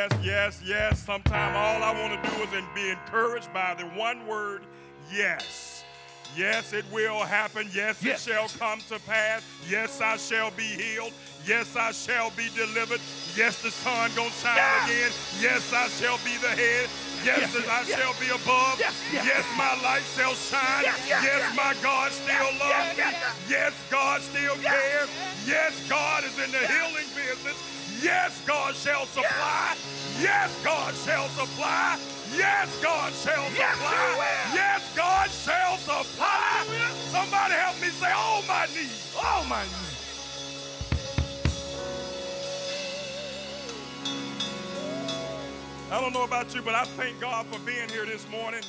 Yes, yes, yes. Sometimes all I want to do is be encouraged by the one word, yes. Yes, it will happen. Yes, Yes. it shall come to pass. Yes, I shall be healed. Yes, I shall be delivered. Yes, the sun gonna shine Yeah. again. Yes, I shall be the head. Yes, Yes, I yes, shall be above. Yes, my light shall shine. Yes, my God still loves me. yes. God still cares. Yes, God is in the healing business. Yes, God shall supply. Yes, God shall supply. Yes, God shall supply. Yes, God shall supply. Somebody help me say, all my needs. Oh my God. I don't know about you, but I thank God for being here this morning.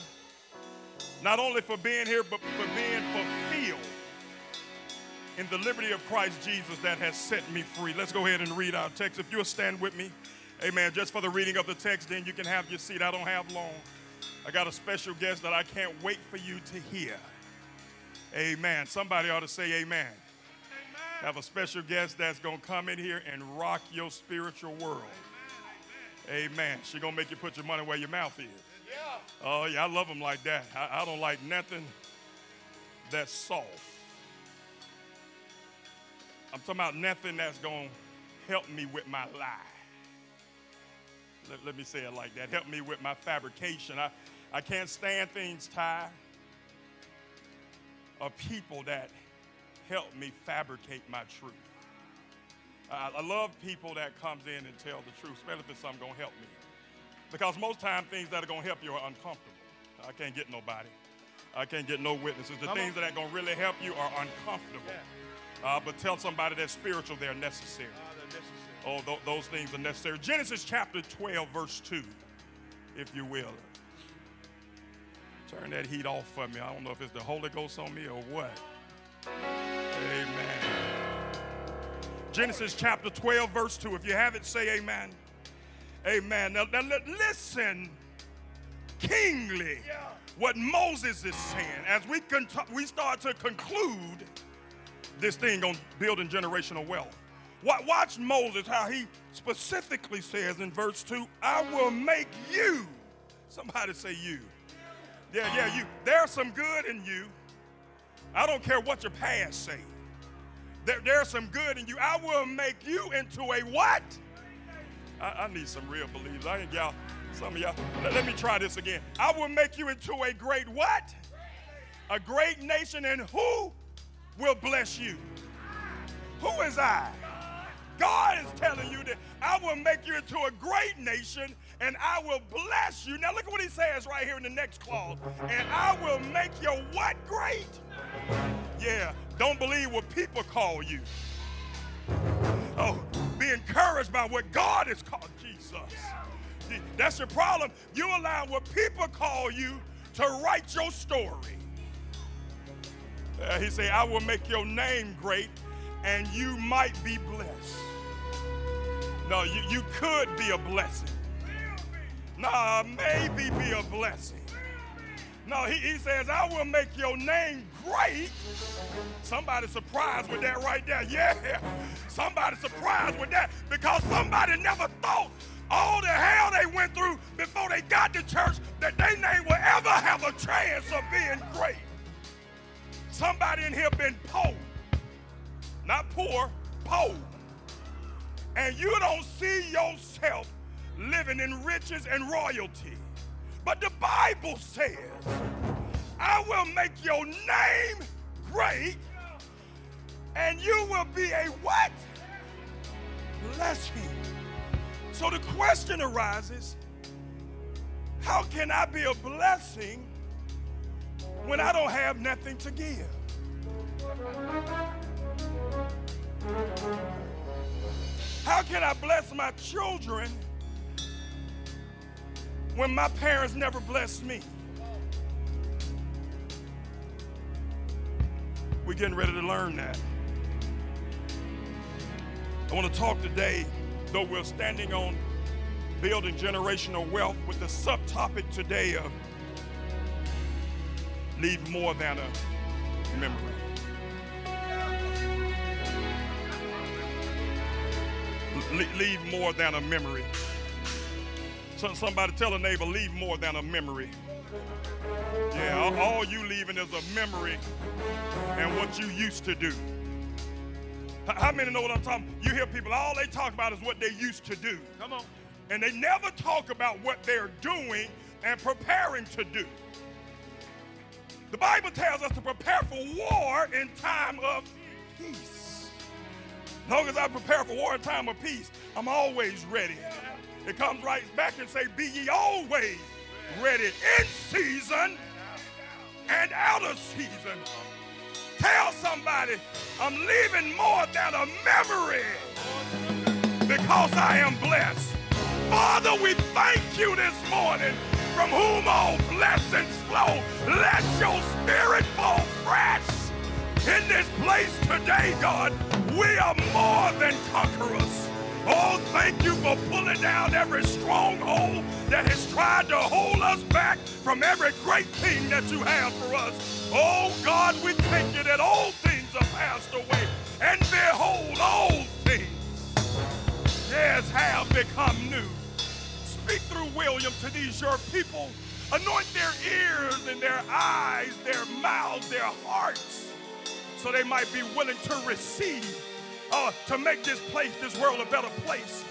Not only for being here, but for being fulfilled in the liberty of Christ Jesus that has set me free. Let's go ahead and read our text. If you'll stand with me, amen, just for the reading of the text, then you can have your seat. I don't have long. I got a special guest that I can't wait for you to hear. Amen. Somebody ought to say amen. I have a special guest that's going to come in here and rock your spiritual world. Amen. She gonna make you put your money where your mouth is. Yeah. Oh yeah, I love them like that. I, I don't like nothing that's soft. I'm talking about nothing that's gonna help me with my lie. Let, let me say it like that. Help me with my fabrication. I, I can't stand things, Ty, of people that help me fabricate my truth. I, I love people that comes in and tell the truth, especially if it's something gonna help me. Because most time things that are gonna help you are uncomfortable. I can't get nobody. I can't get no witnesses. The Come things on. that are gonna really help you are uncomfortable. Uh, but tell somebody that's spiritual, they're necessary. Oh, th- those things are necessary. Genesis chapter 12, verse 2, if you will. Turn that heat off for me. I don't know if it's the Holy Ghost on me or what. Amen. Genesis chapter 12, verse 2. If you have it, say amen. Amen. Now, now li- listen kingly what Moses is saying as we, con- we start to conclude this thing on building generational wealth. Watch Moses, how he specifically says in verse 2 I will make you. Somebody say you. Yeah, yeah, you. There's some good in you. I don't care what your past say. There, there's some good in you. I will make you into a what? I, I need some real believers. I think y'all, some of y'all. Let, let me try this again. I will make you into a great what? A great nation, and who will bless you? Who is I? God is telling you that I will make you into a great nation and I will bless you. Now look at what he says right here in the next clause. And I will make your what great? Yeah, don't believe what people call you. Oh, be encouraged by what God has called Jesus. That's your problem. You allow what people call you to write your story. Uh, he said, I will make your name great and you might be blessed. No, you, you could be a blessing. No, maybe be a blessing. No, he, he says, I will make your name great. Somebody surprised with that right there. Yeah, somebody surprised with that because somebody never thought all the hell they went through before they got to church that their name will ever have a chance of being great. Somebody in here been poor, not poor, poor. And you don't see yourself living in riches and royalty. But the Bible says, I will make your name great, and you will be a what? Blessing. So the question arises how can I be a blessing when I don't have nothing to give? How can I bless my children when my parents never blessed me? We're getting ready to learn that. I want to talk today, though we're standing on building generational wealth, with the subtopic today of leave more than a memory. Le- leave more than a memory. So somebody tell a neighbor, leave more than a memory. Yeah, all you leaving is a memory and what you used to do. How many know what I'm talking? You hear people, all they talk about is what they used to do. Come on. And they never talk about what they're doing and preparing to do. The Bible tells us to prepare for war in time of peace. As long as I prepare for war in time of peace, I'm always ready. It comes right back and say, Be ye always ready in season and out of season. Tell somebody, I'm leaving more than a memory because I am blessed. Father, we thank you this morning from whom all blessings flow. Let your spirit fall fresh in this place today, God. We are more than conquerors. Oh, thank you for pulling down every stronghold that has tried to hold us back from every great thing that you have for us. Oh, God, we thank you that all things are passed away. And behold, all things, yes, have become new. Speak through William to these your people. Anoint their ears and their eyes, their mouths, their hearts, so they might be willing to receive uh, to make this place, this world a better place.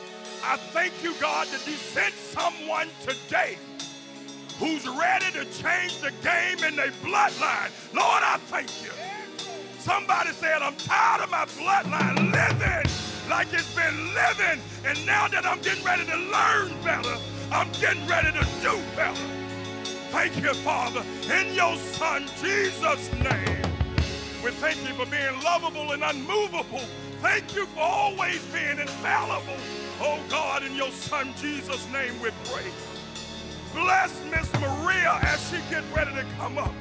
I thank you, God, that you sent someone today who's ready to change the game in their bloodline. Lord, I thank you. Somebody said, I'm tired of my bloodline living like it's been living. And now that I'm getting ready to learn better, I'm getting ready to do better. Thank you, Father, in your Son, Jesus' name. We thank you for being lovable and unmovable Thank you for always being infallible. Oh God, in your son Jesus' name we pray. Bless Miss Maria as she get ready to come up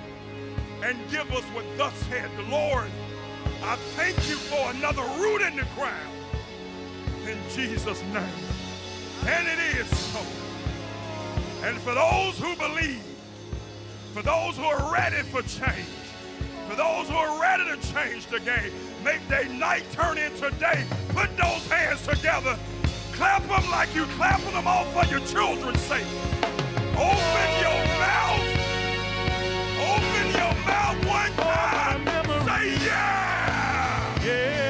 and give us what thus said the Lord. I thank you for another root in the ground. In Jesus' name. And it is so. And for those who believe, for those who are ready for change, for those who are ready to change the game, make their night turn into day. Put those hands together. Clap them like you clapping them all for your children's sake. Open your mouth. Open your mouth one time. Say yeah. Yeah.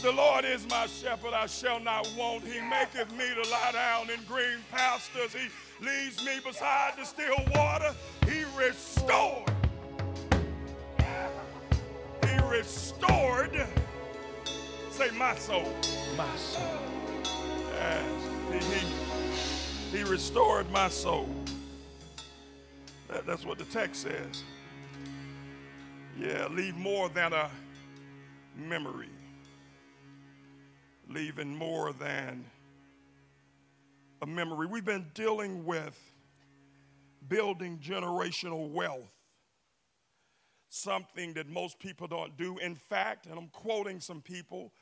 The Lord is my shepherd, I shall not want. He maketh me to lie down in green pastures. He leads me beside the still water. He restored. He restored. Say, my soul. My soul. Yes. He, he, he restored my soul. That, that's what the text says. Yeah, leave more than a memory leaving more than a memory. We've been dealing with building generational wealth, something that most people don't do. In fact, and I'm quoting some people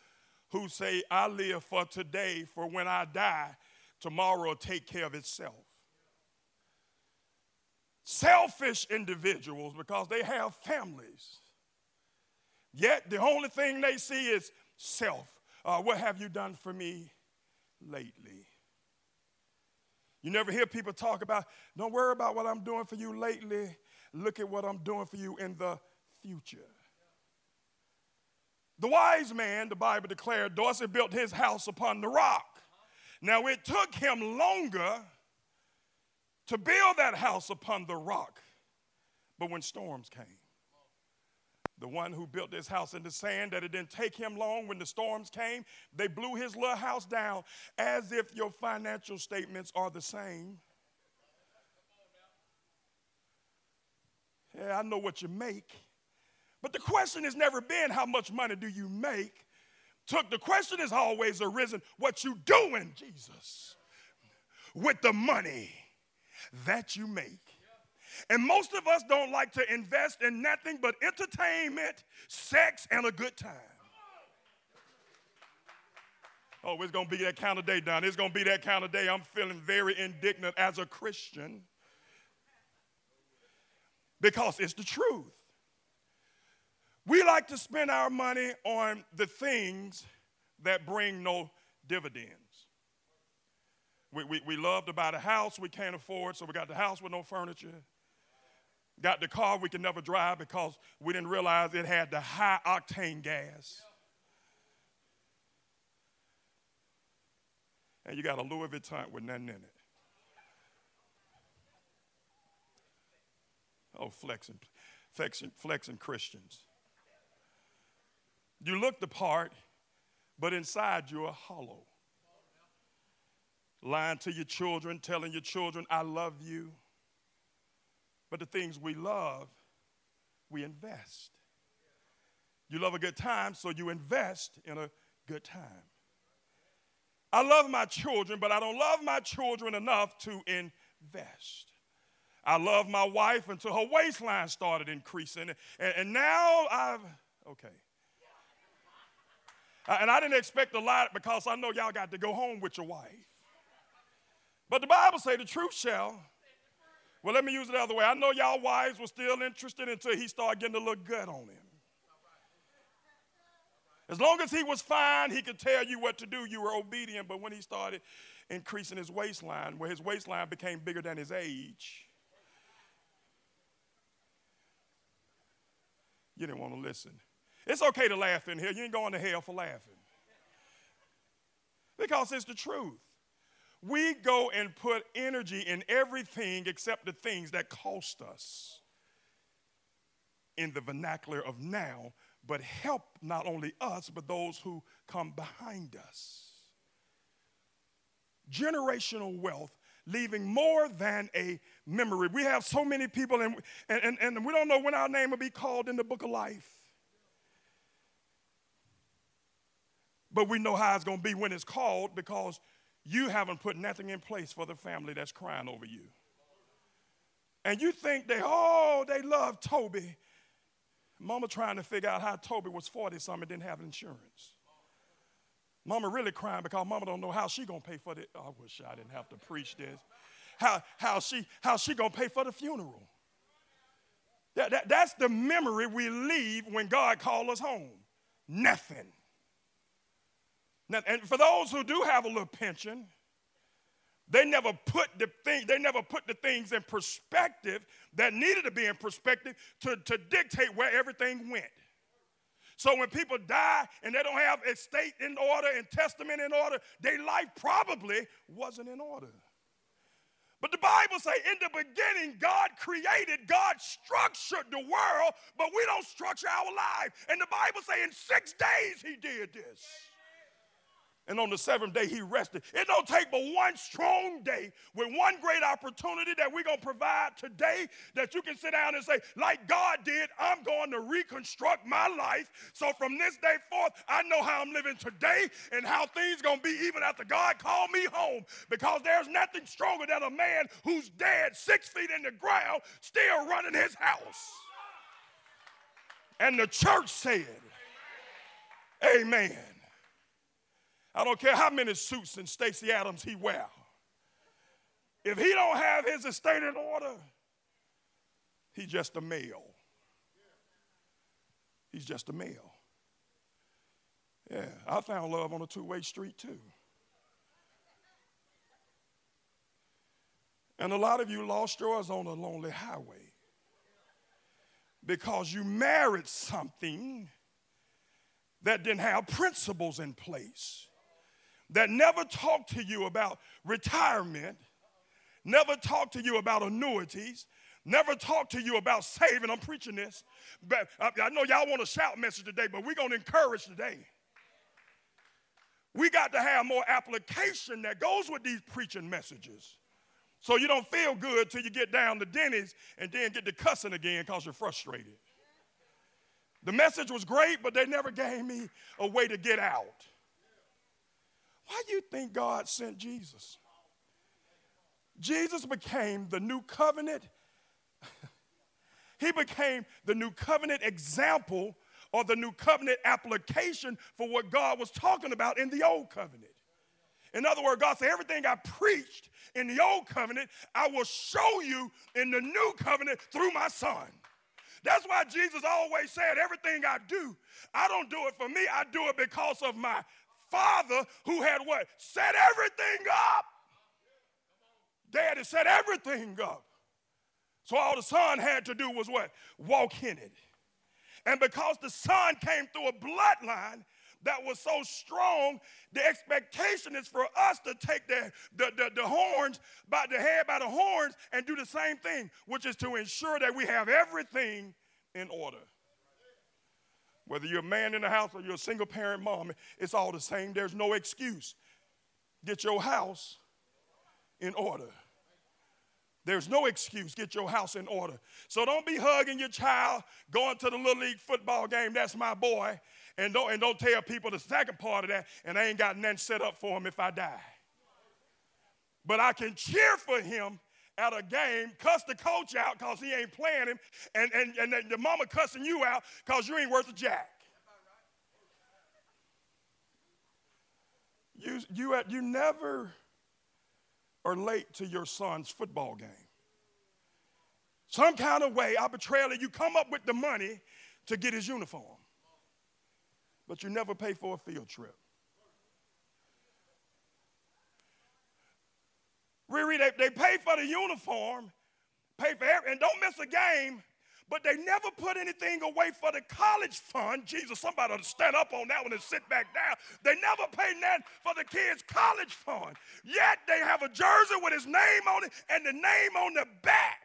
who say, I live for today, for when I die, tomorrow will take care of itself. Selfish individuals because they have families. Yet the only thing they see is self. Uh, what have you done for me lately? You never hear people talk about, don't worry about what I'm doing for you lately. Look at what I'm doing for you in the future. The wise man, the Bible declared, Dorsey built his house upon the rock. Now, it took him longer to build that house upon the rock, but when storms came, the one who built this house in the sand, that it didn't take him long when the storms came. They blew his little house down as if your financial statements are the same. Yeah, I know what you make. But the question has never been how much money do you make? Took the question has always arisen what you doing, Jesus, with the money that you make. And most of us don't like to invest in nothing but entertainment, sex, and a good time. Oh, it's going to be that kind of day, Don. It's going to be that kind of day. I'm feeling very indignant as a Christian. because it's the truth. We like to spend our money on the things that bring no dividends. We, we, we love to buy the house we can't afford, so we got the house with no furniture. Got the car we can never drive because we didn't realize it had the high octane gas. And you got a Louis Vuitton with nothing in it. Oh, flexing, flexing, flexing Christians. You look the part, but inside you're hollow. Lying to your children, telling your children, I love you. But the things we love, we invest. You love a good time, so you invest in a good time. I love my children, but I don't love my children enough to invest. I love my wife until her waistline started increasing. And, and now I've, okay. And I didn't expect a lot because I know y'all got to go home with your wife. But the Bible say the truth shall. Well, let me use it the other way. I know y'all wives were still interested until he started getting to look good on him. As long as he was fine, he could tell you what to do. You were obedient. But when he started increasing his waistline, where his waistline became bigger than his age, you didn't want to listen. It's okay to laugh in here. You ain't going to hell for laughing. Because it's the truth. We go and put energy in everything except the things that cost us in the vernacular of now, but help not only us, but those who come behind us. Generational wealth leaving more than a memory. We have so many people, and, and, and we don't know when our name will be called in the book of life. But we know how it's going to be when it's called because you haven't put nothing in place for the family that's crying over you. And you think they, oh, they love Toby. Mama trying to figure out how Toby was 40 something and didn't have insurance. Mama really crying because mama don't know how she gonna pay for it. Oh, I wish I didn't have to preach this. How, how she how she gonna pay for the funeral. That, that, that's the memory we leave when God called us home. Nothing. Now, and for those who do have a little pension, they never put the thing, they never put the things in perspective that needed to be in perspective to, to dictate where everything went. So when people die and they don't have estate in order and testament in order, their life probably wasn't in order. But the Bible say in the beginning God created, God structured the world, but we don't structure our life. And the Bible say in 6 days he did this and on the seventh day he rested. It don't take but one strong day with one great opportunity that we're going to provide today that you can sit down and say, like God did, I'm going to reconstruct my life. So from this day forth, I know how I'm living today and how things going to be even after God called me home because there's nothing stronger than a man who's dead six feet in the ground still running his house. And the church said, Amen. I don't care how many suits and Stacy Adams he wear. If he don't have his estate in order, he's just a male. He's just a male. Yeah, I found love on a two-way street too. And a lot of you lost yours on a lonely highway because you married something that didn't have principles in place that never talk to you about retirement, never talk to you about annuities, never talk to you about saving. I'm preaching this. But I know y'all want a shout message today, but we're going to encourage today. We got to have more application that goes with these preaching messages. So you don't feel good till you get down to Denny's and then get to cussing again because you're frustrated. The message was great, but they never gave me a way to get out. Why do you think God sent Jesus? Jesus became the new covenant. he became the new covenant example or the new covenant application for what God was talking about in the old covenant. In other words, God said, everything I preached in the old covenant, I will show you in the new covenant through my son. That's why Jesus always said, everything I do, I don't do it for me, I do it because of my father who had what? Set everything up. Daddy set everything up. So all the son had to do was what? Walk in it. And because the son came through a bloodline that was so strong, the expectation is for us to take the, the, the, the, horns by the head by the horns and do the same thing, which is to ensure that we have everything in order. Whether you're a man in the house or you're a single parent mom, it's all the same. There's no excuse. Get your house in order. There's no excuse. Get your house in order. So don't be hugging your child, going to the little league football game. That's my boy. And don't, and don't tell people the second part of that, and I ain't got nothing set up for him if I die. But I can cheer for him at a game, cuss the coach out because he ain't playing him, and, and, and the mama cussing you out because you ain't worth a jack. You, you, uh, you never are late to your son's football game. Some kind of way, arbitrarily, you come up with the money to get his uniform, but you never pay for a field trip. Riri, they, they pay for the uniform, pay for every, and don't miss a game, but they never put anything away for the college fund. Jesus, somebody ought to stand up on that one and sit back down. They never pay that for the kids' college fund. Yet they have a jersey with his name on it and the name on the back.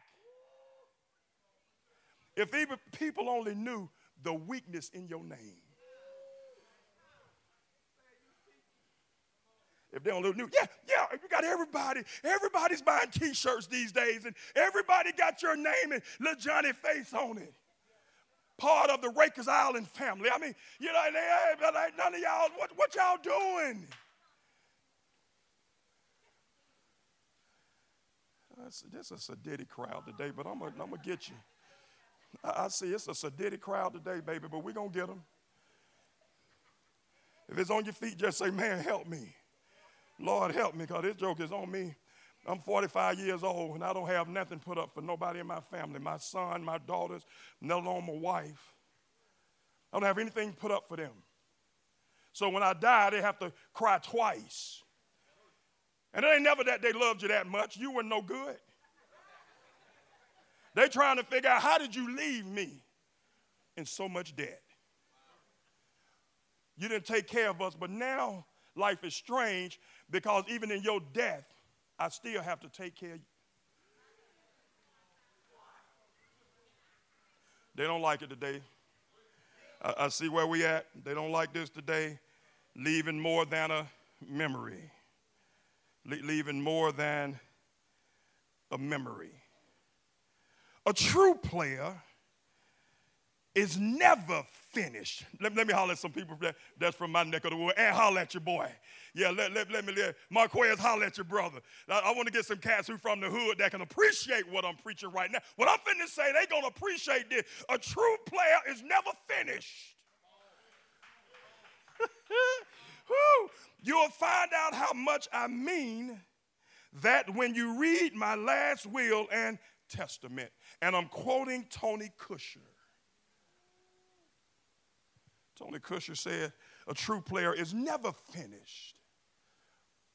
If even people only knew the weakness in your name. If they don't look new, yeah, yeah, you got everybody. Everybody's buying T-shirts these days, and everybody got your name and little Johnny face on it. Part of the Rikers Island family. I mean, you know, they, they, none of y'all. What, what y'all doing? This is a sadistic crowd today, but I'm gonna, I'm gonna get you. I, see it's a sadistic crowd today, baby, but we're gonna get them. If it's on your feet, just say, "Man, help me." Lord help me, because this joke is on me. I'm 45 years old and I don't have nothing put up for nobody in my family. My son, my daughters, let alone my wife. I don't have anything put up for them. So when I die, they have to cry twice. And it ain't never that they loved you that much. You were no good. They trying to figure out how did you leave me in so much debt? You didn't take care of us, but now life is strange because even in your death, I still have to take care of you. They don't like it today. I, I see where we at. They don't like this today. Leaving more than a memory. Le- leaving more than a memory. A true player is never finished. Let, let me holler at some people that, that's from my neck of the woods and holler at your boy. Yeah, let, let, let me let Marquez holler at your brother. I, I want to get some cats who from the hood that can appreciate what I'm preaching right now. What I'm finna say, they gonna appreciate this. A true player is never finished. You'll find out how much I mean that when you read my last will and testament. And I'm quoting Tony Kushner. Tony Kushner said, a true player is never finished.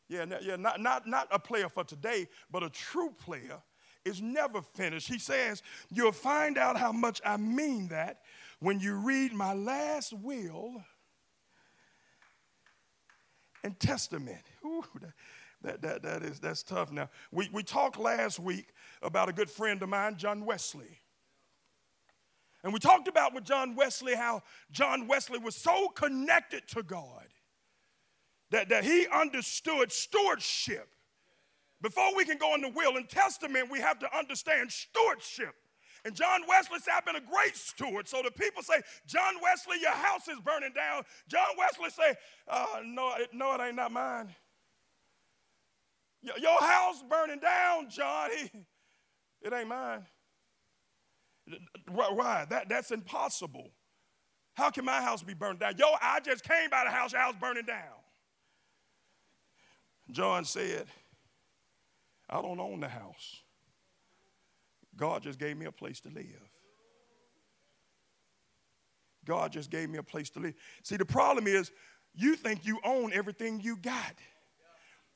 Yeah, yeah not, not, not a player for today, but a true player is never finished. He says, You'll find out how much I mean that when you read my last will and testament. Ooh, that, that, that is, that's tough now. We, we talked last week about a good friend of mine, John Wesley. And we talked about with John Wesley how John Wesley was so connected to God that, that he understood stewardship. Before we can go in the will and testament, we have to understand stewardship. And John Wesley said, I've been a great steward. So the people say, John Wesley, your house is burning down. John Wesley say, uh, no, it, no, it ain't not mine. Your house burning down, John. it ain't mine. Why? That, that's impossible. How can my house be burned down? Yo, I just came by the house, your house burning down. John said, I don't own the house. God just gave me a place to live. God just gave me a place to live. See, the problem is you think you own everything you got.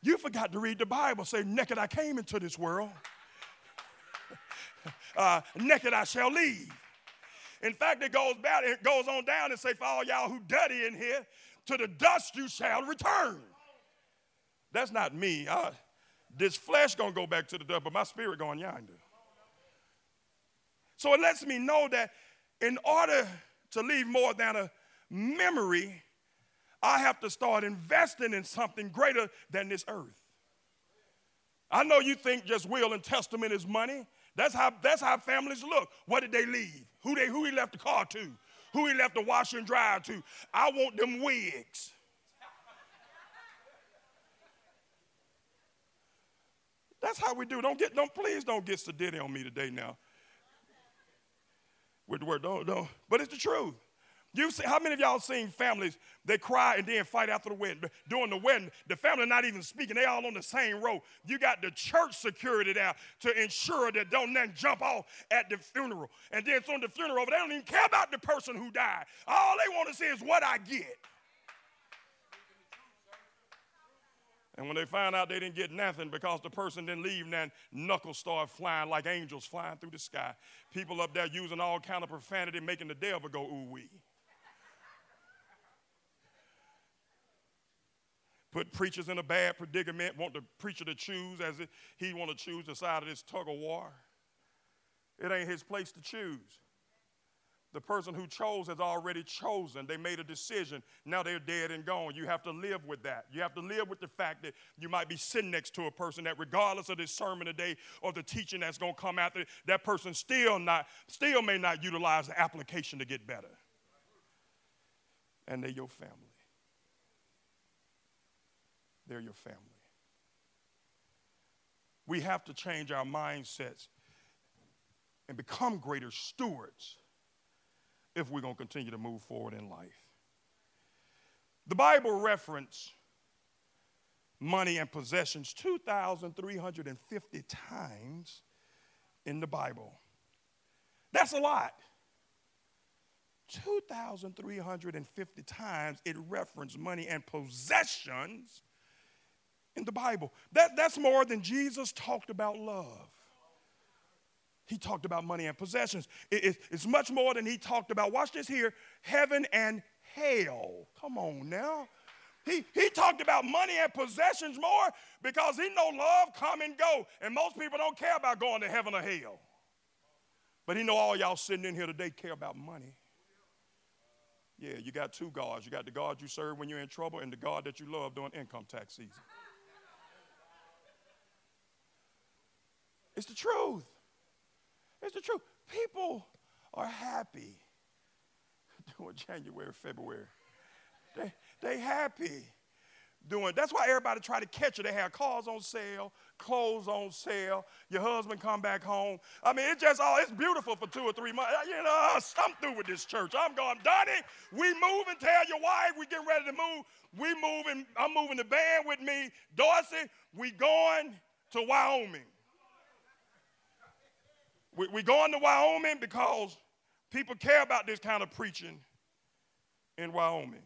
You forgot to read the Bible. Say, naked I came into this world. Uh, naked I shall leave. In fact, it goes back, it goes on down and say, for all y'all who dirty in here, to the dust you shall return. That's not me. I, this flesh gonna go back to the dust, but my spirit going yonder. So it lets me know that in order to leave more than a memory, I have to start investing in something greater than this earth. I know you think just will and testament is money. That's how, that's how families look. What did they leave? Who, they, who he left the car to? Who he left the washer and dryer to? I want them wigs. That's how we do. Don't get, don't please don't get sedity on me today now. With the word, don't, don't. But it's the truth. You see, how many of y'all seen families they cry and then fight after the wedding? During the wedding, the family not even speaking. They all on the same row. You got the church security there to ensure that don't nothing jump off at the funeral. And then from the funeral, over, they don't even care about the person who died. All they want to see is what I get. And when they find out they didn't get nothing because the person didn't leave, then knuckles start flying like angels flying through the sky. People up there using all kind of profanity, making the devil go ooh wee. Put preachers in a bad predicament, want the preacher to choose as he want to choose the side of this tug of war. It ain't his place to choose. The person who chose has already chosen. They made a decision. Now they're dead and gone. You have to live with that. You have to live with the fact that you might be sitting next to a person that, regardless of this sermon today or the teaching that's going to come after, that person still not, still may not utilize the application to get better. And they're your family. They're your family. We have to change our mindsets and become greater stewards if we're going to continue to move forward in life. The Bible reference money and possessions 2,350 times in the Bible. That's a lot. 2,350 times it referenced money and possessions in the Bible. That, that's more than Jesus talked about love. He talked about money and possessions. It, it, it's much more than he talked about, watch this here, heaven and hell. Come on now. He, he talked about money and possessions more because he know love come and go. And most people don't care about going to heaven or hell. But he know all y'all sitting in here today care about money. Yeah, you got two gods. You got the God you serve when you're in trouble and the God that you love during income tax season. It's the truth. It's the truth. People are happy doing January, February. They, they happy doing. That's why everybody try to catch you. They have cars on sale, clothes on sale. Your husband come back home. I mean, it's just all. It's beautiful for two or three months. You know, I'm through with this church. I'm going, Donnie. We moving. Tell your wife we getting ready to move. We moving. I'm moving the band with me. Dorsey, we going to Wyoming. We're going to Wyoming because people care about this kind of preaching in Wyoming.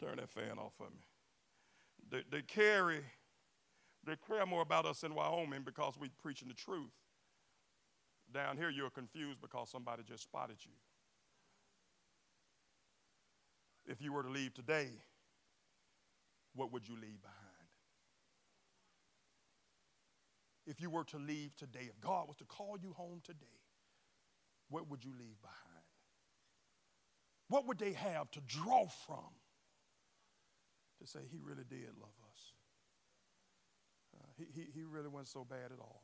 Turn that fan off for me. They, they carry, they care more about us in Wyoming because we're preaching the truth. Down here, you're confused because somebody just spotted you. If you were to leave today, what would you leave behind? If you were to leave today, if God was to call you home today, what would you leave behind? What would they have to draw from to say he really did love us? Uh, he, he, he really wasn't so bad at all.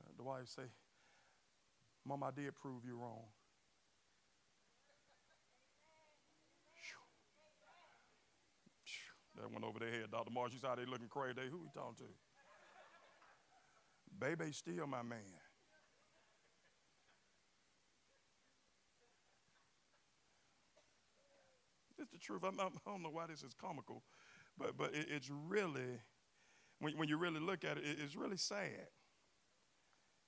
Uh, the wife say, Mom, I did prove you wrong. That went over their head. Dr. Marsh, you saw they looking crazy. Who are we talking to? Baby's still my man. it's the truth. I'm, I'm, I do not know why this is comical, but, but it, it's really, when, when you really look at it, it, it's really sad.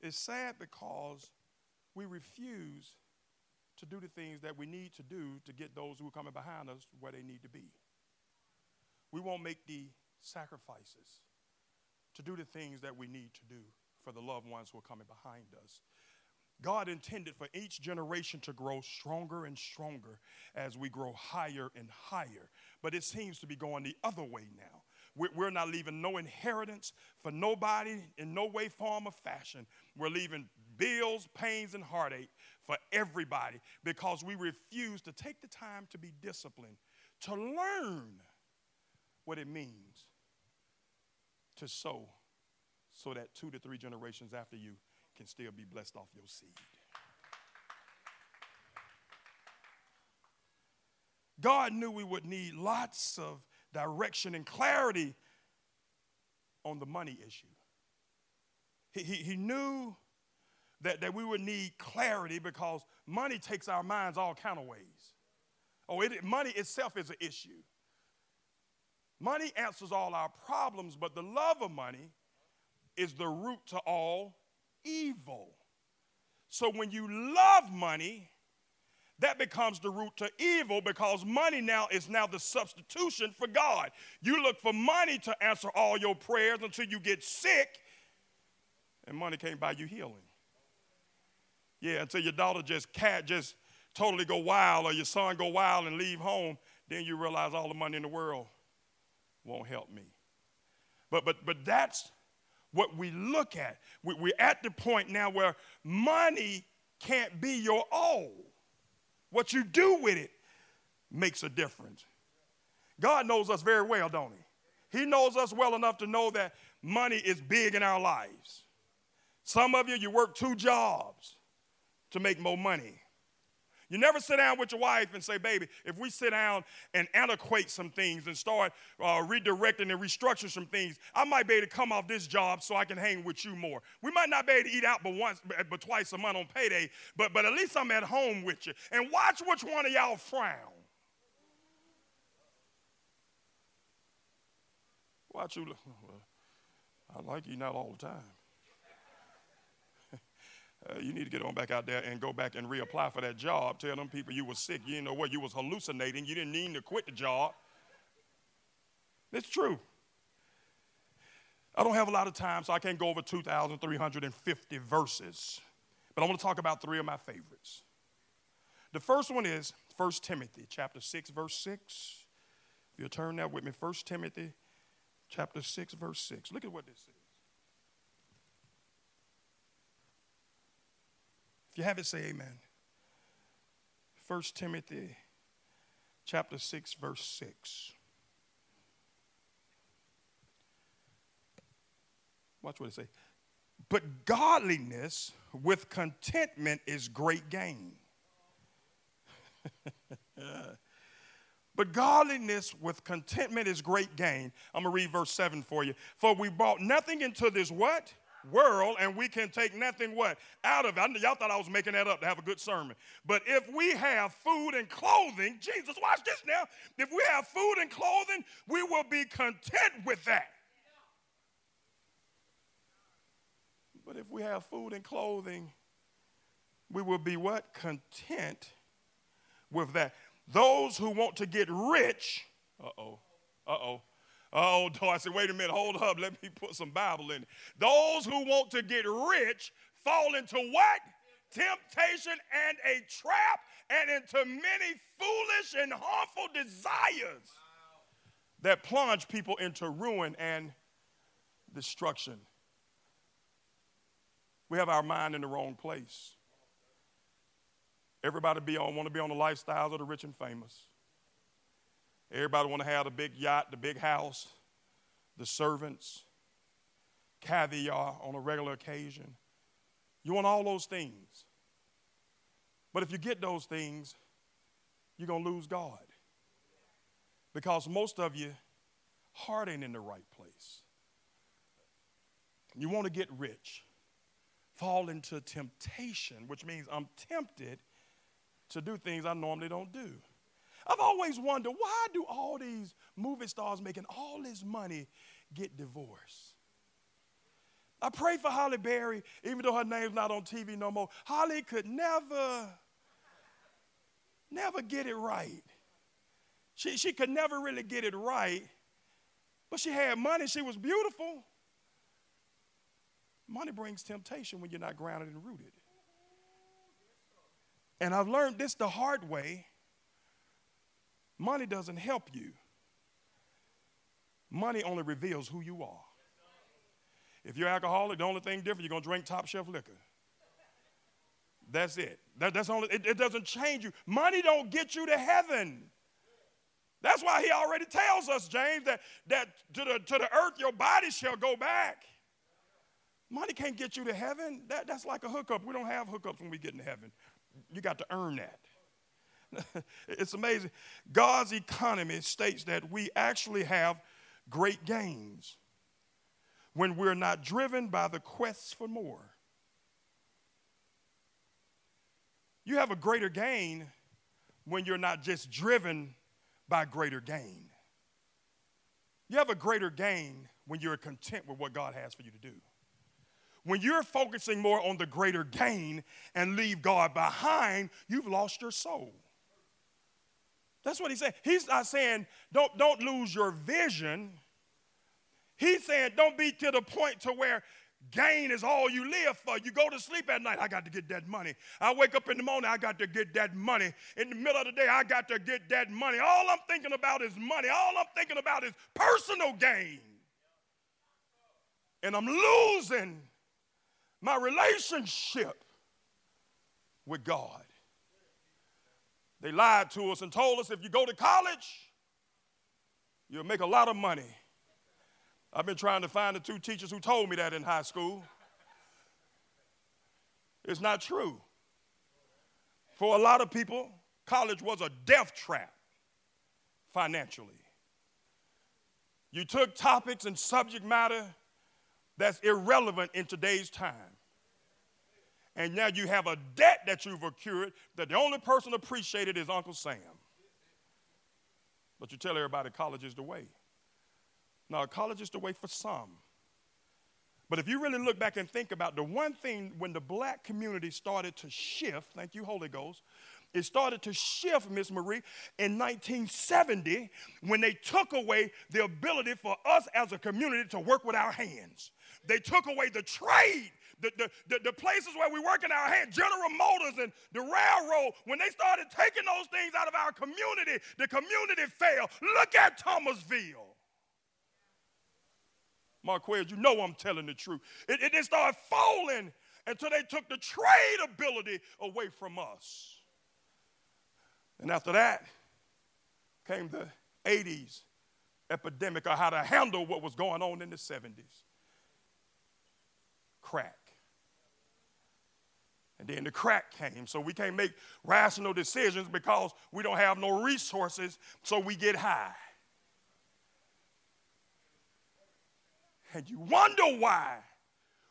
It's sad because we refuse to do the things that we need to do to get those who are coming behind us where they need to be. We won't make the sacrifices to do the things that we need to do for the loved ones who are coming behind us. God intended for each generation to grow stronger and stronger as we grow higher and higher. But it seems to be going the other way now. We're not leaving no inheritance for nobody in no way, form, or fashion. We're leaving bills, pains, and heartache for everybody because we refuse to take the time to be disciplined, to learn what it means to sow so that two to three generations after you can still be blessed off your seed. God knew we would need lots of direction and clarity on the money issue. He, he, he knew that, that we would need clarity because money takes our minds all kind of ways. Oh, it, money itself is an issue. Money answers all our problems, but the love of money is the root to all evil. So when you love money, that becomes the root to evil because money now is now the substitution for God. You look for money to answer all your prayers until you get sick, and money can't buy you healing. Yeah, until your daughter just cat just totally go wild or your son go wild and leave home, then you realize all the money in the world won't help me. But but but that's what we look at. We, we're at the point now where money can't be your all. What you do with it makes a difference. God knows us very well, don't He? He knows us well enough to know that money is big in our lives. Some of you, you work two jobs to make more money. You never sit down with your wife and say, baby, if we sit down and antiquate some things and start uh, redirecting and restructuring some things, I might be able to come off this job so I can hang with you more. We might not be able to eat out but once, but twice a month on payday, but, but at least I'm at home with you. And watch which one of y'all frown. Watch you. I like you not all the time uh, you need to get on back out there and go back and reapply for that job. Tell them people you were sick. You didn't know what you was hallucinating. You didn't need to quit the job. It's true. I don't have a lot of time, so I can't go over 2,350 verses. But I want to talk about three of my favorites. The first one is 1 Timothy chapter 6, verse 6. If you'll turn that with me, 1 Timothy chapter 6, verse 6. Look at what this says. If you have it, say amen. 1 Timothy chapter 6, verse 6. Watch what it say. But godliness with contentment is great gain. but godliness with contentment is great gain. I'm going to read verse 7 for you. For we brought nothing into this what? World and we can take nothing what out of it. y'all thought I was making that up to have a good sermon. But if we have food and clothing, Jesus, watch this now. If we have food and clothing, we will be content with that. But if we have food and clothing, we will be what? Content with that. Those who want to get rich, uh oh, uh oh Oh, I said, wait a minute, hold up, let me put some Bible in it. Those who want to get rich fall into what? Temptation and a trap and into many foolish and harmful desires that plunge people into ruin and destruction. We have our mind in the wrong place. Everybody be on, want to be on the lifestyles of the rich and famous. Everybody want to have the big yacht, the big house, the servants, caviar on a regular occasion. You want all those things. But if you get those things, you're going to lose God. Because most of you heart ain't in the right place. You want to get rich, fall into temptation, which means I'm tempted to do things I normally don't do. I've always wondered why do all these movie stars making all this money get divorced? I pray for Halle Berry, even though her name's not on TV no more. Holly could never, never get it right. She, she could never really get it right, but she had money. She was beautiful. Money brings temptation when you're not grounded and rooted. And I've learned this the hard way. Money doesn't help you. Money only reveals who you are. If you're alcoholic, the only thing different, you're going to drink top shelf liquor. That's it. That, that's only, it, it doesn't change you. Money don't get you to heaven. That's why he already tells us, James, that, that to, the, to the earth your body shall go back. Money can't get you to heaven. That, that's like a hookup. We don't have hookups when we get in heaven. You got to earn that. it's amazing. God's economy states that we actually have great gains when we're not driven by the quest for more. You have a greater gain when you're not just driven by greater gain. You have a greater gain when you're content with what God has for you to do. When you're focusing more on the greater gain and leave God behind, you've lost your soul. That's what he's saying. He's not saying don't, don't lose your vision. He's saying don't be to the point to where gain is all you live for. You go to sleep at night, I got to get that money. I wake up in the morning, I got to get that money. In the middle of the day, I got to get that money. All I'm thinking about is money. All I'm thinking about is personal gain. And I'm losing my relationship with God. They lied to us and told us if you go to college, you'll make a lot of money. I've been trying to find the two teachers who told me that in high school. It's not true. For a lot of people, college was a death trap financially. You took topics and subject matter that's irrelevant in today's time. And now you have a debt that you've accrued that the only person appreciated is Uncle Sam. But you tell everybody college is the way. Now, college is the way for some. But if you really look back and think about the one thing when the black community started to shift, thank you, Holy Ghost, it started to shift, Miss Marie, in 1970 when they took away the ability for us as a community to work with our hands. They took away the trade the, the, the, the, places where we work in our hands, General Motors and the railroad, when they started taking those things out of our community, the community failed. Look at Thomasville. Marquez, you know I'm telling the truth. It, it, it started falling until they took the trade ability away from us. And after that came the 80s epidemic of how to handle what was going on in the 70s. Crack. And then the crack came. So we can't make rational decisions because we don't have no resources, so we get high. And you wonder why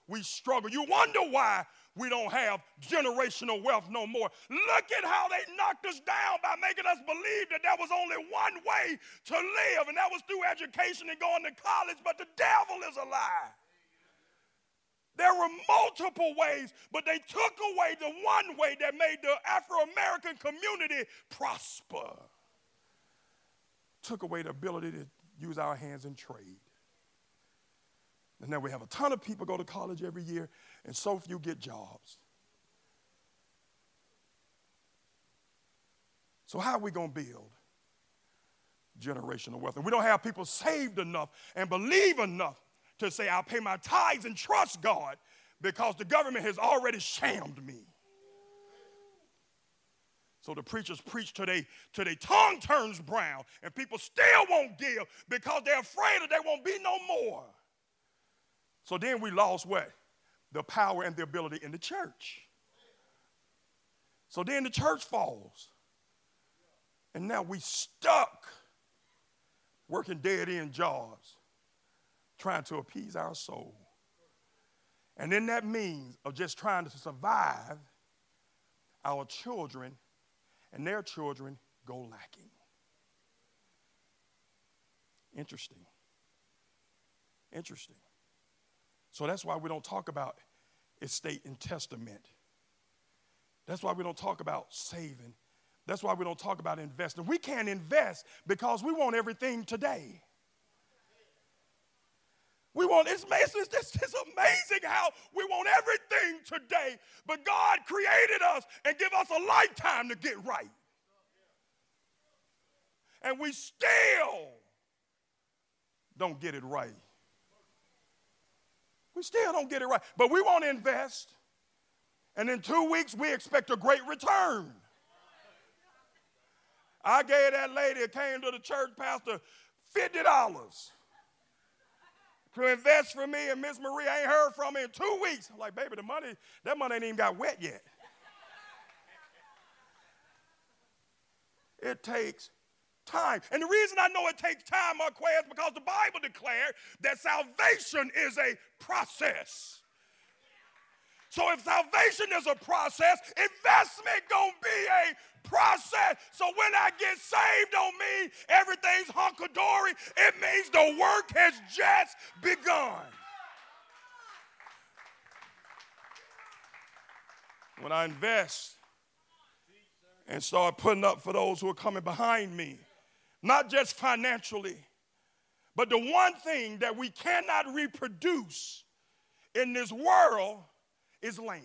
we struggle. You wonder why we don't have generational wealth no more. Look at how they knocked us down by making us believe that there was only one way to live, and that was through education and going to college, but the devil is a lie. There were multiple ways, but they took away the one way that made the Afro American community prosper. Took away the ability to use our hands in trade. And now we have a ton of people go to college every year, and so few get jobs. So, how are we going to build generational wealth? And we don't have people saved enough and believe enough to say, I'll pay my tithes and trust God because the government has already shammed me. So the preachers preach till their tongue turns brown, and people still won't give because they're afraid that they won't be no more. So then we lost what? The power and the ability in the church. So then the church falls. And now we stuck working dead end jobs trying to appease our soul. And in that means of just trying to survive, our children and their children go lacking. Interesting. Interesting. So that's why we don't talk about estate and testament. That's why we don't talk about saving. That's why we don't talk about investing. We can't invest because we want everything today. We want, it's, it's, it's, it's amazing how we want everything today, but God created us and give us a lifetime to get right. And we still don't get it right. We still don't get it right. But we want to invest. And in two weeks, we expect a great return. I gave that lady that came to the church pastor $50 to invest for me, and Miss Marie I ain't heard from me in two weeks. I'm like, baby, the money, that money ain't even got wet yet. it takes time. And the reason I know it takes time, Marquez, is because the Bible declared that salvation is a process. So if salvation is a process, investment gonna be a process. So when I get saved don't mean everything's hunky-dory. It means the work has just begun. When I invest and start putting up for those who are coming behind me, not just financially, but the one thing that we cannot reproduce in this world is land.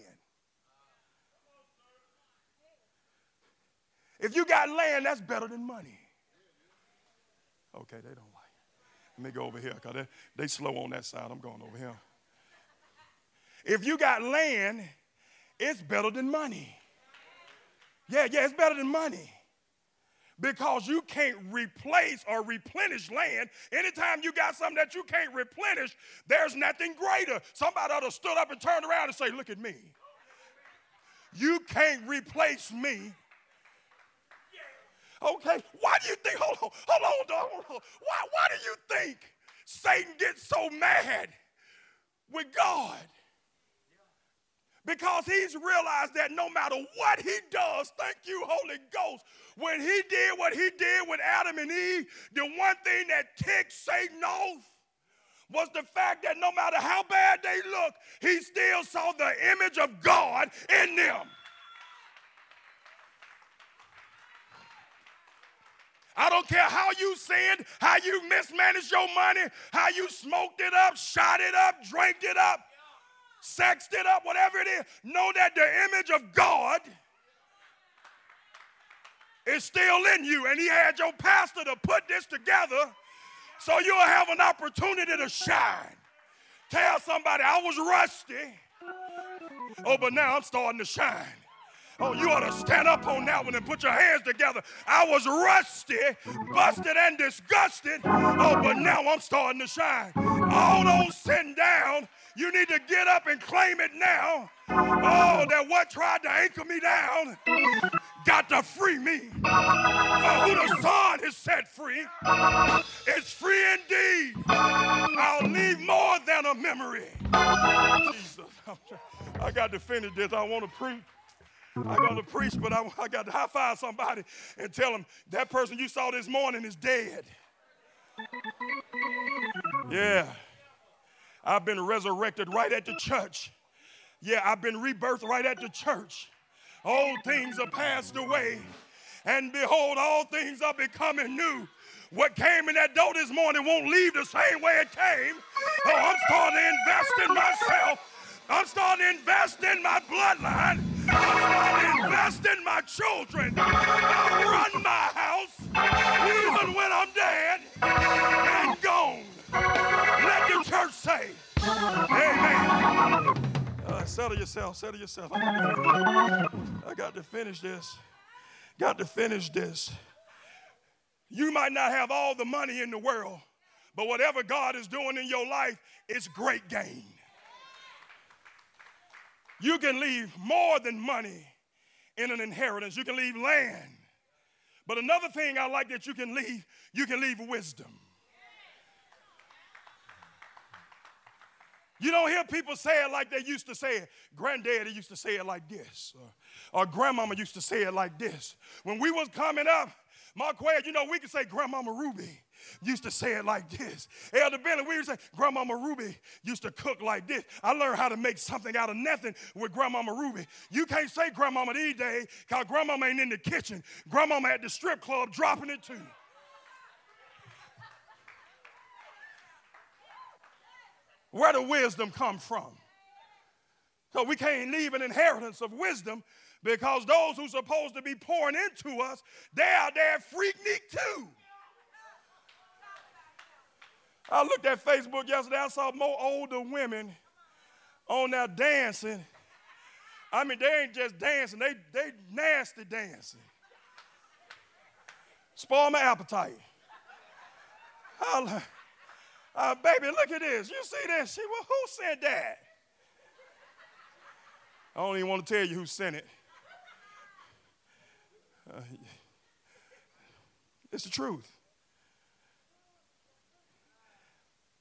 If you got land, that's better than money. Okay, they don't like it. Let me go over here because they, they slow on that side. I'm going over here. If you got land, it's better than money. Yeah, yeah, it's better than money because you can't replace or replenish land. Anytime you got something that you can't replenish, there's nothing greater. Somebody ought to stood up and turned around and say, Look at me. You can't replace me. Okay, why do you think, hold on, hold on, hold on. Why, why do you think Satan gets so mad with God? Because he's realized that no matter what he does, thank you, Holy Ghost, when he did what he did with Adam and Eve, the one thing that ticked Satan off was the fact that no matter how bad they look, he still saw the image of God in them. I don't care how you sinned, how you mismanaged your money, how you smoked it up, shot it up, drank it up, sexed it up, whatever it is. Know that the image of God is still in you. And he had your pastor to put this together so you'll have an opportunity to shine. Tell somebody, I was rusty. Oh, but now I'm starting to shine. Oh, you ought to stand up on that one and put your hands together. I was rusty, busted, and disgusted. Oh, but now I'm starting to shine. All those sitting down, you need to get up and claim it now. Oh, that what tried to anchor me down got to free me. For who the Son has set free is free indeed. I'll leave more than a memory. Jesus, I got to finish this. I want to preach. I got to preach, but I, I got to high five somebody and tell them that person you saw this morning is dead. Yeah. I've been resurrected right at the church. Yeah, I've been rebirthed right at the church. Old things are passed away, and behold, all things are becoming new. What came in that door this morning won't leave the same way it came. Oh, I'm starting to invest in myself. I'm starting to invest in my bloodline. Invest in my children. I run my house even when I'm dead and gone. Let the church say, Amen. Uh, settle yourself, settle yourself. I got to finish this. Got to finish this. You might not have all the money in the world, but whatever God is doing in your life, it's great gain. You can leave more than money in an inheritance. You can leave land. But another thing I like that you can leave, you can leave wisdom. You don't hear people say it like they used to say it. Granddaddy used to say it like this, or, or grandmama used to say it like this. When we was coming up, Marquette, you know, we could say Grandmama Ruby. Used to say it like this. Elder Bentley, we to say, Grandmama Ruby used to cook like this. I learned how to make something out of nothing with Grandmama Ruby. You can't say Grandmama these days because Grandmama ain't in the kitchen. Grandmama at the strip club dropping it too. Where the wisdom come from? So we can't leave an inheritance of wisdom because those who supposed to be pouring into us, they are there freaknik too. I looked at Facebook yesterday, I saw more older women on there dancing. I mean, they ain't just dancing, they, they nasty dancing. Spoil my appetite. Uh, uh, baby, look at this. You see this? She, well, who said that? I don't even want to tell you who sent it. Uh, it's the truth.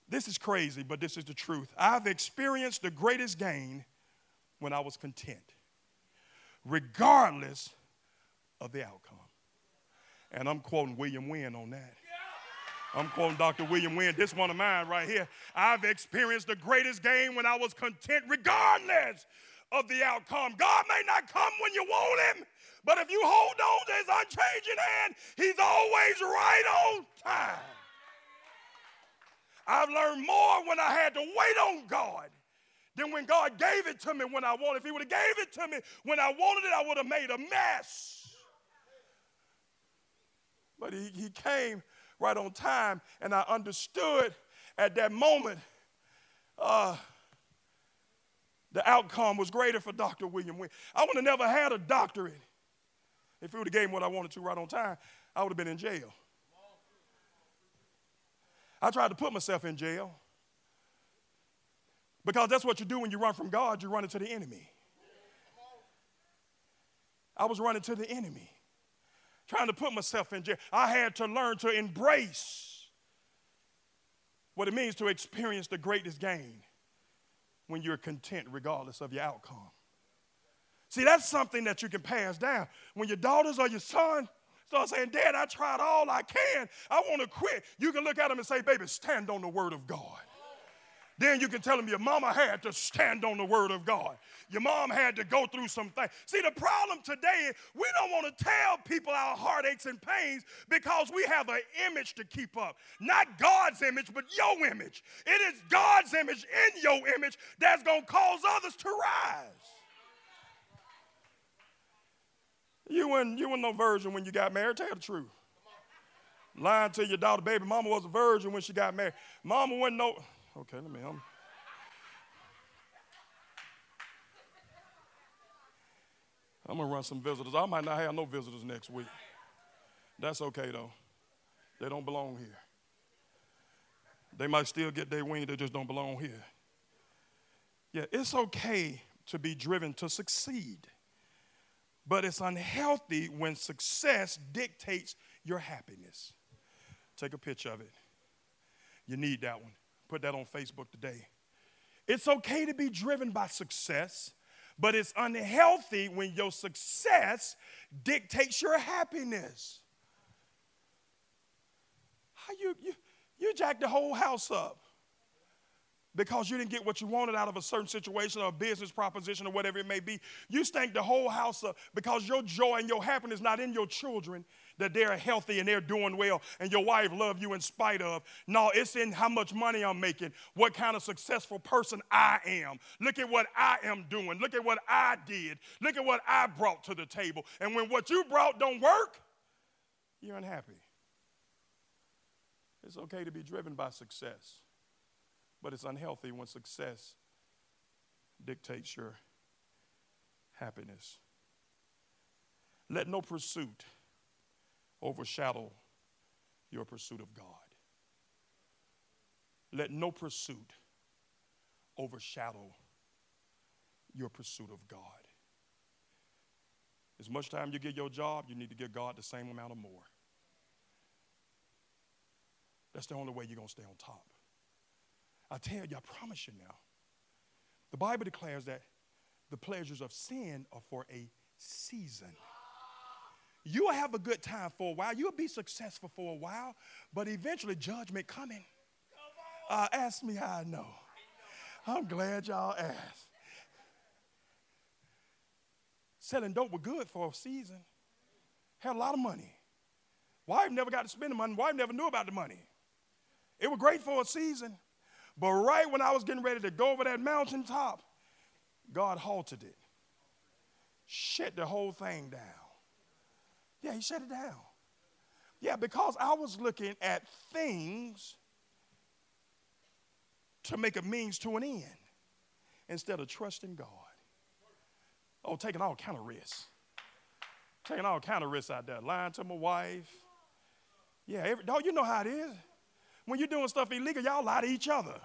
This is crazy, but this is the truth. I've experienced the greatest gain when I was content, regardless of the outcome. And I'm quoting William Wynn on that. I'm quoting Dr. William Wynn. This one of mine right here. I've experienced the greatest gain when I was content, regardless of the outcome. God may not come when you want him, but if you hold on to his unchanging hand, he's always right on time. I've learned more when I had to wait on God than when God gave it to me when I wanted. If he would have gave it to me when I wanted it, I would have made a mess. But he, he came right on time, and I understood at that moment uh, the outcome was greater for Dr. William Wynn. I would have never had a doctorate if he would have gave me what I wanted to right on time. I would have been in jail. I tried to put myself in jail because that's what you do when you run from God, you run into the enemy. I was running to the enemy, trying to put myself in jail. I had to learn to embrace what it means to experience the greatest gain when you're content regardless of your outcome. See, that's something that you can pass down. When your daughters or your son start saying, Dad, I tried all I can, I want to quit, you can look at them and say, Baby, stand on the word of God. Then you can tell them your mama had to stand on the word of God. Your mom had to go through some things. See, the problem today, we don't want to tell people our heartaches and pains because we have an image to keep up. Not God's image, but your image. It is God's image in your image that's going to cause others to rise. You weren't, you weren't no virgin when you got married. Tell the truth. Lying to your daughter, baby, mama was a virgin when she got married. Mama wasn't no, Okay, let me. I'm, I'm gonna run some visitors. I might not have no visitors next week. That's okay though. They don't belong here. They might still get their wing, they just don't belong here. Yeah, it's okay to be driven to succeed, but it's unhealthy when success dictates your happiness. Take a picture of it. You need that one. Put that on Facebook today. It's okay to be driven by success, but it's unhealthy when your success dictates your happiness. How you, you, you jack the whole house up because you didn't get what you wanted out of a certain situation or a business proposition or whatever it may be. You stank the whole house up because your joy and your happiness not in your children, that they're healthy and they're doing well and your wife love you in spite of. No, it's in how much money I'm making, what kind of successful person I am. Look at what I am doing. Look at what I did. Look at what I brought to the table. And when what you brought don't work, you're unhappy. It's okay to be driven by success, but it's unhealthy when success dictates your happiness. Let no pursuit overshadow your pursuit of God. Let no pursuit overshadow your pursuit of God. As much time you give your job, you need to give God the same amount or more. That's the only way you're going to stay on top. I tell you, I promise you now. The Bible declares that the pleasures of sin are for a season. you'll have a good time for a while. You'll be successful for a while, but eventually judgment coming. Uh, ask me how I know. I'm glad y'all asked. Selling dope was good for a season. Had a lot of money. Wife never got to spend the money. Wife never knew about the money. It was great for a season. But right when I was getting ready to go over that mountaintop, God halted it. Shut the whole thing down. Yeah, he shut it down. Yeah, because I was looking at things to make a means to an end instead of trusting God. Oh, taking all kind of risks. Taking all kind of risks out there. Lying to my wife. Yeah, every, dog, you know how it is. When you're doing stuff illegal, y'all lie to each other.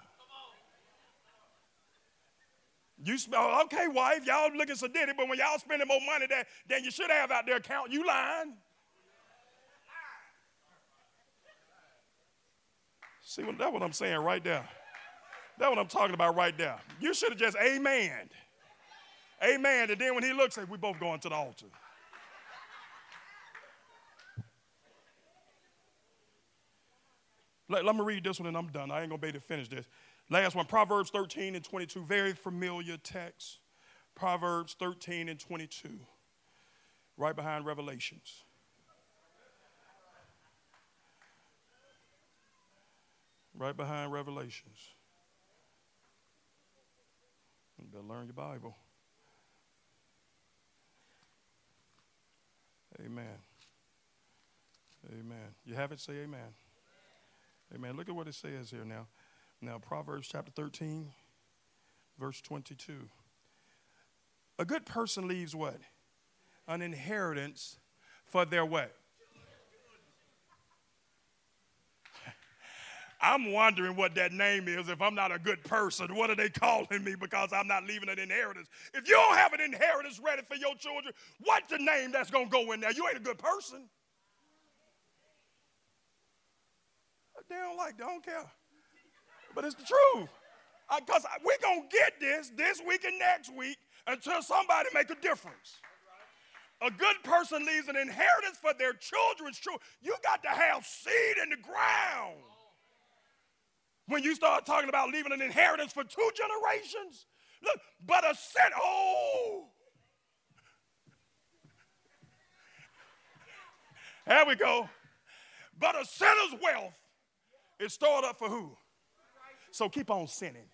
You smell, oh, okay, wife, y'all looking so ditty, but when y'all spending more money than, than you should have out there account, you lying. See, that's what I'm saying right there. That's what I'm talking about right there. You should have just amen. Amen. And then when he looks at we both going to the altar. Let, let me read this one and I'm done. I ain't to be able to finish this. Last one, Proverbs 13 and 22, very familiar text. Proverbs 13 and 22, right behind Revelations. Right behind Revelations. You better learn your Bible. Amen. Amen. You have it? Say amen. Amen. Look at what it says here now. Now, Proverbs chapter 13, verse 22. A good person leaves what? An inheritance for their what? I'm wondering what that name is if I'm not a good person. What are they calling me because I'm not leaving an inheritance? If you don't have an inheritance ready for your children, what's the name that's going to go in there? You ain't a good person. They don't like, they don't care but it's the truth. Because we're going to get this this week and next week until somebody make a difference. A good person leaves an inheritance for their children's children. You got to have seed in the ground. When you start talking about leaving an inheritance for two generations, look, but a set, oh. There we go. But a sinner's wealth is stored up for who? So keep on sinning.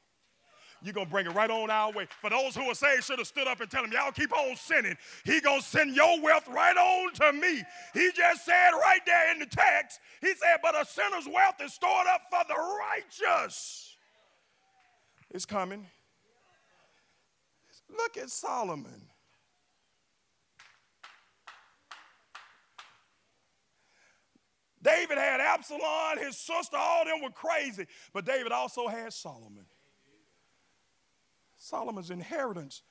You're going to bring it right on our way. For those who are saved should have stood up and tell him, y'all keep on sinning. He going to send your wealth right on to me. He just said right there in the text, he said, but a sinner's wealth is stored up for the righteous. It's coming. Look at Solomon. David had Absalom, his sister, all them were crazy. But David also had Solomon. Solomon's inheritance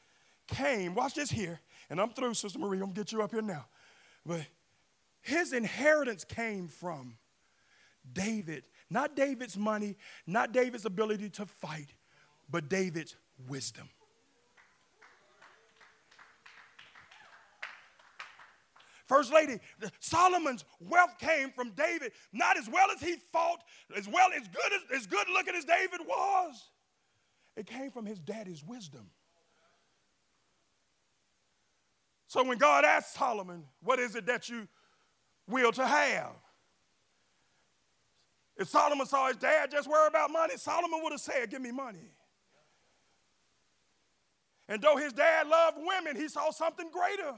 came, watch this here, and I'm through, Sister Marie, I'm gonna get you up here now. But his inheritance came from David, not David's money, not David's ability to fight, but David's wisdom. First Lady, Solomon's wealth came from David, not as well as he fought, as well as good as, as good looking as David was. It came from his daddy's wisdom. So when God asked Solomon, What is it that you will to have? If Solomon saw his dad just worry about money, Solomon would have said, Give me money. And though his dad loved women, he saw something greater.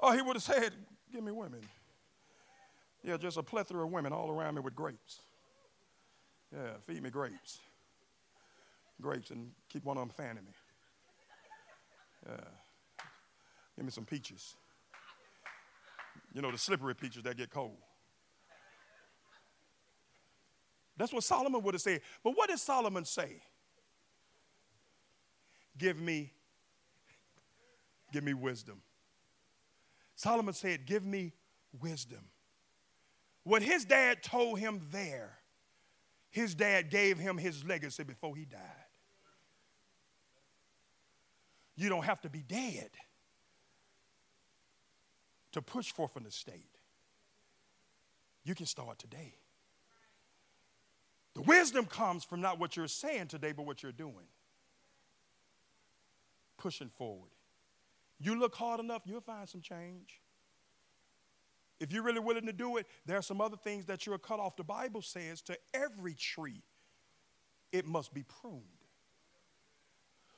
Oh, he would have said, Give me women. Yeah, just a plethora of women all around me with grapes. Yeah, feed me grapes. Grapes and keep one of them fanning me. Yeah. Give me some peaches. You know, the slippery peaches that get cold. That's what Solomon would have said. But what did Solomon say? Give me, give me wisdom. Solomon said, Give me wisdom. What his dad told him there, his dad gave him his legacy before he died. You don't have to be dead to push forth an estate, you can start today. The wisdom comes from not what you're saying today, but what you're doing. Pushing forward. You look hard enough, you'll find some change. If you're really willing to do it, there are some other things that you're cut off. The Bible says to every tree, it must be pruned.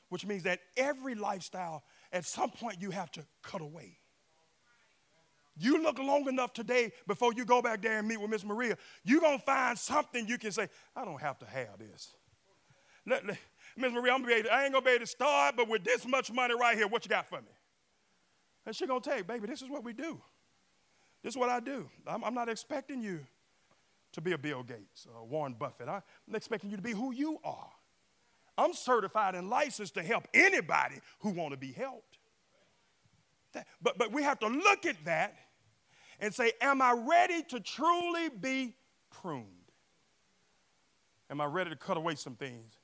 Which means that every lifestyle, at some point, you have to cut away. You look long enough today before you go back there and meet with Miss Maria, you're going to find something you can say, I don't have to have this. Miss Maria, I'm able, I ain't going to be able to start, but with this much money right here, what you got for me? And she's going to tell you, baby, this is what we do. This is what I do. I'm, I'm not expecting you to be a Bill Gates or Warren Buffett. I'm expecting you to be who you are. I'm certified and licensed to help anybody who want to be helped. That, but, but we have to look at that and say, am I ready to truly be pruned? Am I ready to cut away some things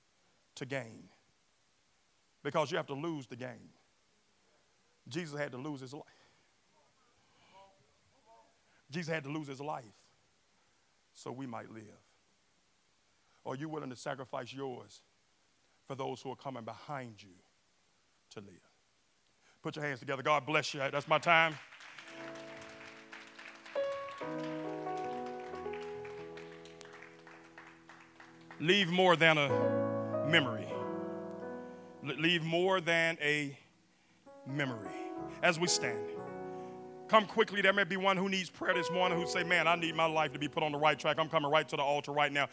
to gain? Because you have to lose the gain. Jesus had to lose his life. Jesus had to lose his life so we might live. Are you willing to sacrifice yours for those who are coming behind you to live? Put your hands together. God bless you. That's my time. Leave more than a memory. Leave more than a memory. As we stand. Come quickly. There may be one who needs prayer this morning who say, Man, I need my life to be put on the right track. I'm coming right to the altar right now.